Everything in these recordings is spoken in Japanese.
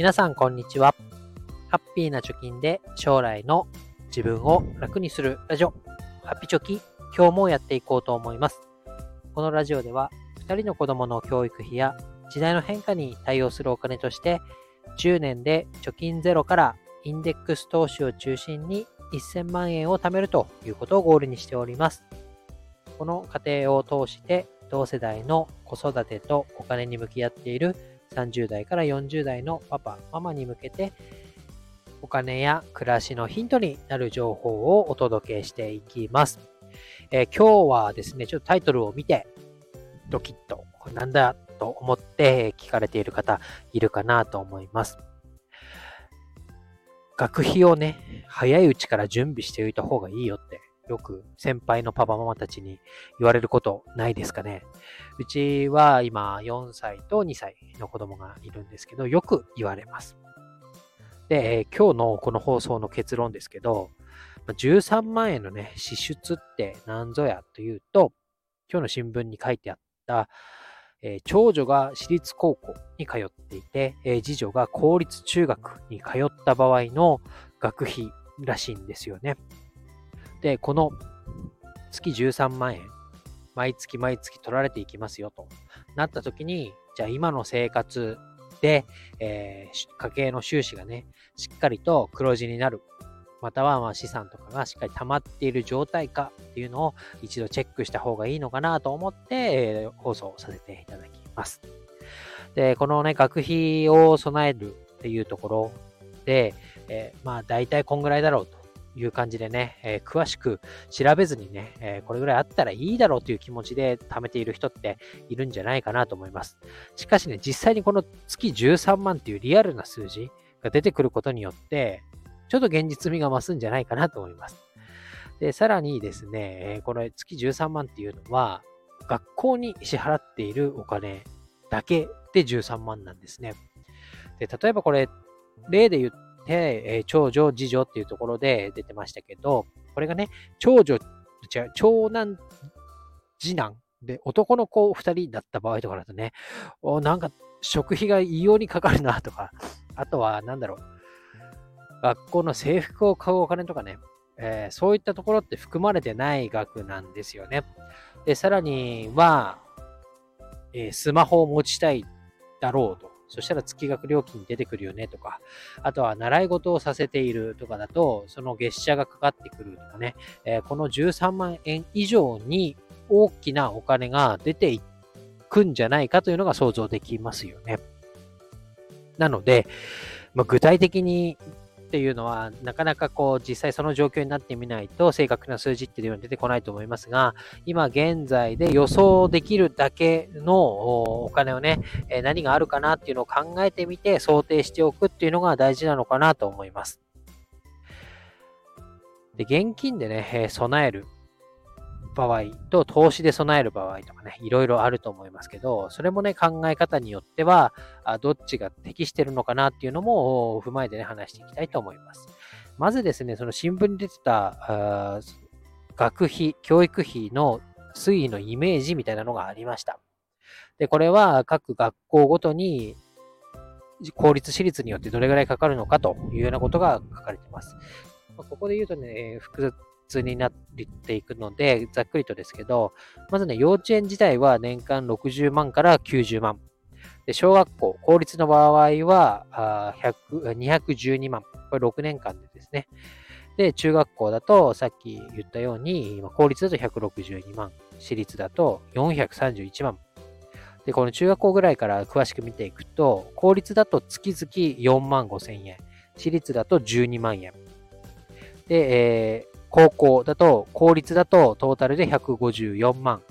皆さんこんにちは。ハッピーな貯金で将来の自分を楽にするラジオ、ハッピチョキ、今日もやっていこうと思います。このラジオでは、2人の子供の教育費や時代の変化に対応するお金として、10年で貯金ゼロからインデックス投資を中心に1000万円を貯めるということをゴールにしております。この過程を通して同世代の子育てとお金に向き合っている30代から40代のパパ、ママに向けてお金や暮らしのヒントになる情報をお届けしていきます。えー、今日はですね、ちょっとタイトルを見てドキッと、なんだと思って聞かれている方いるかなと思います。学費をね、早いうちから準備しておいた方がいいよってよく先輩のパパママたちに言われることないですかね。うちは今4歳と2歳の子供がいるんですけど、よく言われます。で、今日のこの放送の結論ですけど、13万円のね、支出って何ぞやというと、今日の新聞に書いてあった、えー、長女が私立高校に通っていて、えー、次女が公立中学に通った場合の学費らしいんですよね。で、この月13万円、毎月毎月取られていきますよとなった時に、じゃあ今の生活で、えー、家計の収支がね、しっかりと黒字になる。またはま資産とかがしっかり溜まっている状態かっていうのを一度チェックした方がいいのかなと思って、えー、放送させていただきます。で、このね、学費を備えるっていうところで、えー、まあ大体こんぐらいだろうという感じでね、えー、詳しく調べずにね、えー、これぐらいあったらいいだろうという気持ちで貯めている人っているんじゃないかなと思います。しかしね、実際にこの月13万っていうリアルな数字が出てくることによって、ちょっと現実味が増すんじゃないかなと思います。で、さらにですね、これ月13万っていうのは、学校に支払っているお金だけで13万なんですね。で、例えばこれ、例で言ってて、えー、長女、次女っていうところで出てましたけど、これがね、長女、違う、長男、次男で、男の子2人だった場合とかだとね、おなんか食費が異様にかかるなとか、あとは、なんだろう、学校の制服を買うお金とかね、えー、そういったところって含まれてない額なんですよね。で、さらには、えー、スマホを持ちたいだろうと。そしたら月額料金出てくるよねとか、あとは習い事をさせているとかだと、その月謝がかかってくるとかね、えー、この13万円以上に大きなお金が出ていくんじゃないかというのが想像できますよね。なので、まあ、具体的にっていうのは、なかなかこう、実際その状況になってみないと、正確な数字っていうのは出てこないと思いますが、今現在で予想できるだけのお金をね、何があるかなっていうのを考えてみて、想定しておくっていうのが大事なのかなと思います。で、現金でね、備える。場合と投資で備える場合とかね、いろいろあると思いますけど、それもね、考え方によっては、どっちが適してるのかなっていうのも踏まえてね、話していきたいと思います。まずですね、その新聞に出てた、学費、教育費の推移のイメージみたいなのがありました。で、これは各学校ごとに公立私立によってどれぐらいかかるのかというようなことが書かれています。ここで言うとね、複通になっていくので、ざっくりとですけど、まずね、幼稚園自体は年間60万から90万。で小学校、公立の場合はあ212万。これ6年間でですね。で、中学校だと、さっき言ったように、公立だと162万、私立だと431万。で、この中学校ぐらいから詳しく見ていくと、公立だと月々4万5千円、私立だと12万円。で、え、高校だと、公立だとトータルで154万。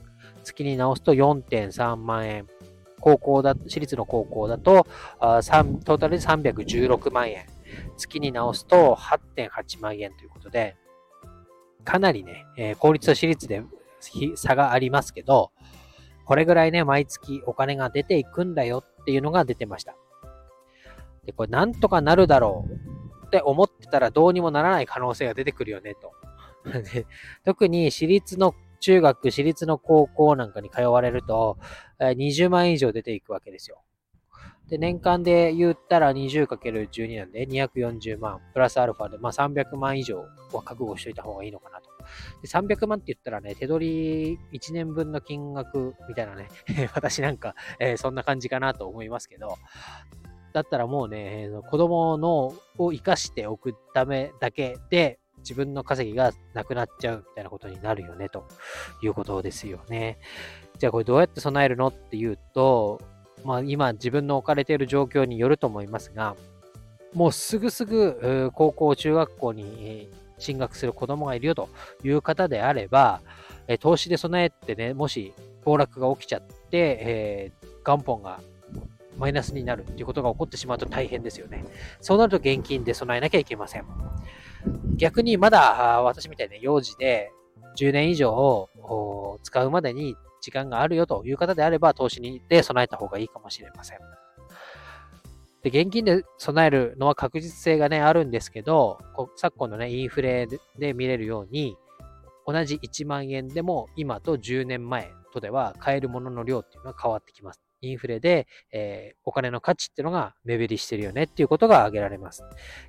月に直すと4.3万円。高校だ、私立の高校だと、あトータルで316万円。月に直すと8.8万円ということで、かなりね、えー、公立と私立で差がありますけど、これぐらいね、毎月お金が出ていくんだよっていうのが出てました。で、これなんとかなるだろうって思ってたらどうにもならない可能性が出てくるよねと。特に私立の中学、私立の高校なんかに通われると、20万以上出ていくわけですよ。で、年間で言ったら 20×12 なんで240万、プラスアルファで、まあ300万以上は覚悟しといた方がいいのかなと。で300万って言ったらね、手取り1年分の金額みたいなね、私なんか、えー、そんな感じかなと思いますけど、だったらもうね、子供のを生かしておくためだけで、自分の稼ぎがなくなっちゃうみたいなことになるよね、ということですよね。じゃあこれどうやって備えるのっていうと、まあ今自分の置かれている状況によると思いますが、もうすぐすぐ高校、中学校に進学する子供がいるよという方であれば、投資で備えてね、もし暴落が起きちゃって、えー、元本がマイナスになるっていうことが起こってしまうと大変ですよね。そうなると現金で備えなきゃいけません。逆にまだ私みたいな幼児で10年以上使うまでに時間があるよという方であれば投資にで備えた方がいいかもしれません。で、現金で備えるのは確実性がね、あるんですけど、昨今のね、インフレで見れるように、同じ1万円でも今と10年前とでは買えるものの量っていうのは変わってきます。インフレで、えー、お金の価値っていうのが目減りしてるよねっていうことが挙げられます。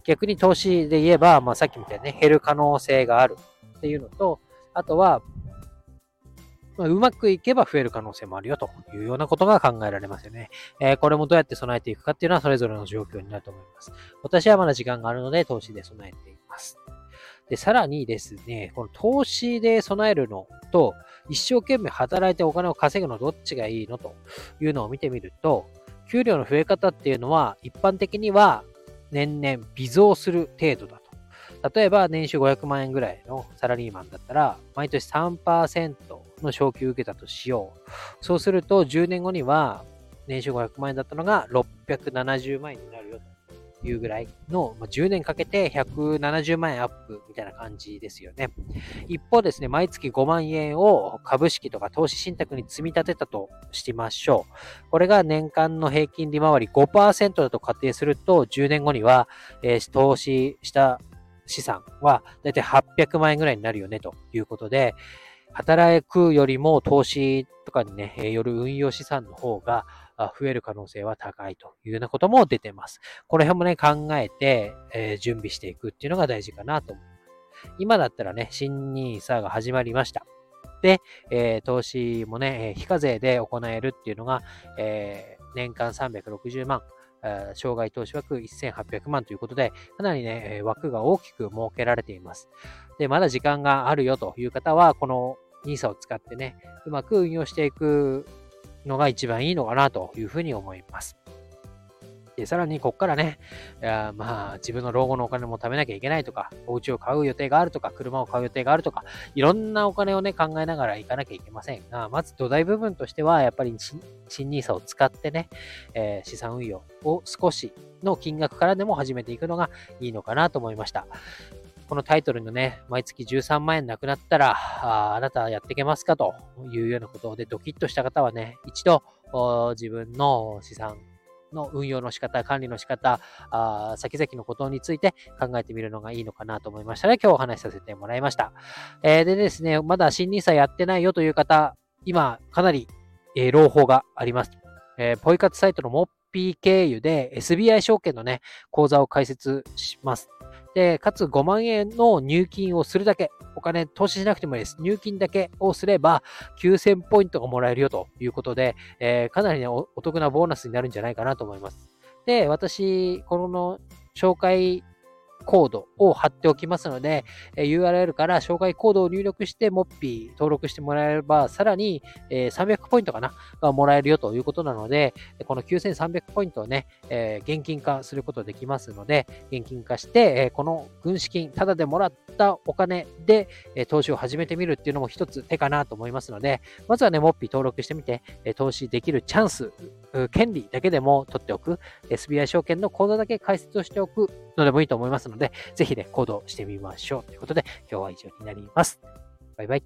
逆に投資で言えば、まあ、さっきみたいにね、減る可能性があるっていうのと、あとは、まあ、うまくいけば増える可能性もあるよというようなことが考えられますよね。えー、これもどうやって備えていくかっていうのはそれぞれの状況になると思います。私はまだ時間があるので投資で備えています。で、さらにですね、この投資で備えるのと、一生懸命働いてお金を稼ぐのどっちがいいのというのを見てみると、給料の増え方っていうのは一般的には年々微増する程度だと。例えば年収500万円ぐらいのサラリーマンだったら、毎年3%の昇給を受けたとしよう。そうすると10年後には年収500万円だったのが670万円になるよと。いうぐらいの、まあ、10年かけて170万円アップみたいな感じですよね。一方ですね、毎月5万円を株式とか投資信託に積み立てたとしましょう。これが年間の平均利回り5%だと仮定すると、10年後には、えー、投資した資産はだいたい800万円ぐらいになるよねということで、働くよりも投資とかにね、よる運用資産の方が増える可能性は高いというようなことも出てます。この辺もね、考えて、えー、準備していくっていうのが大事かなと思います。今だったらね、新 NISA が始まりました。で、えー、投資もね、非課税で行えるっていうのが、えー、年間360万、障害投資枠1800万ということで、かなりね、枠が大きく設けられています。で、まだ時間があるよという方は、この NISA を使ってね、うまく運用していくのが一番いいのかなというふうに思います。で、さらにこっからね、いやまあ自分の老後のお金も貯めなきゃいけないとか、お家を買う予定があるとか、車を買う予定があるとか、いろんなお金をね、考えながら行かなきゃいけませんが、まず土台部分としては、やっぱり新 NISA を使ってね、えー、資産運用を少しの金額からでも始めていくのがいいのかなと思いました。このタイトルのね、毎月13万円なくなったら、ああなたやっていけますかというようなことでドキッとした方はね、一度自分の資産の運用の仕方、管理の仕方、あ先々のことについて考えてみるのがいいのかなと思いましたの、で、今日お話しさせてもらいました。えー、でですね、まだ新 nisa やってないよという方、今かなり、えー、朗報があります。えー、ポイ活サイトのモッピー経由で SBI 証券のね、口座を開設します。で、かつ5万円の入金をするだけ、お金投資しなくてもいいです。入金だけをすれば9000ポイントがもらえるよということで、えー、かなりねお、お得なボーナスになるんじゃないかなと思います。で、私、この紹介コードを貼っておきますので、え URL から紹介コードを入力して、モッピー登録してもらえれば、さらに、え300ポイントかながもらえるよということなので、この9300ポイントをね、え現金化することできますので、現金化して、えこの軍資金、ただでもらったお金で、え投資を始めてみるっていうのも一つ手かなと思いますので、まずはね、モッピー登録してみて、え投資できるチャンス、権利だけでも取っておく、SBI 証券の口座だけ解説をしておくのでもいいと思いますので、ぜひね、行動してみましょう。ということで、今日は以上になります。バイバイ。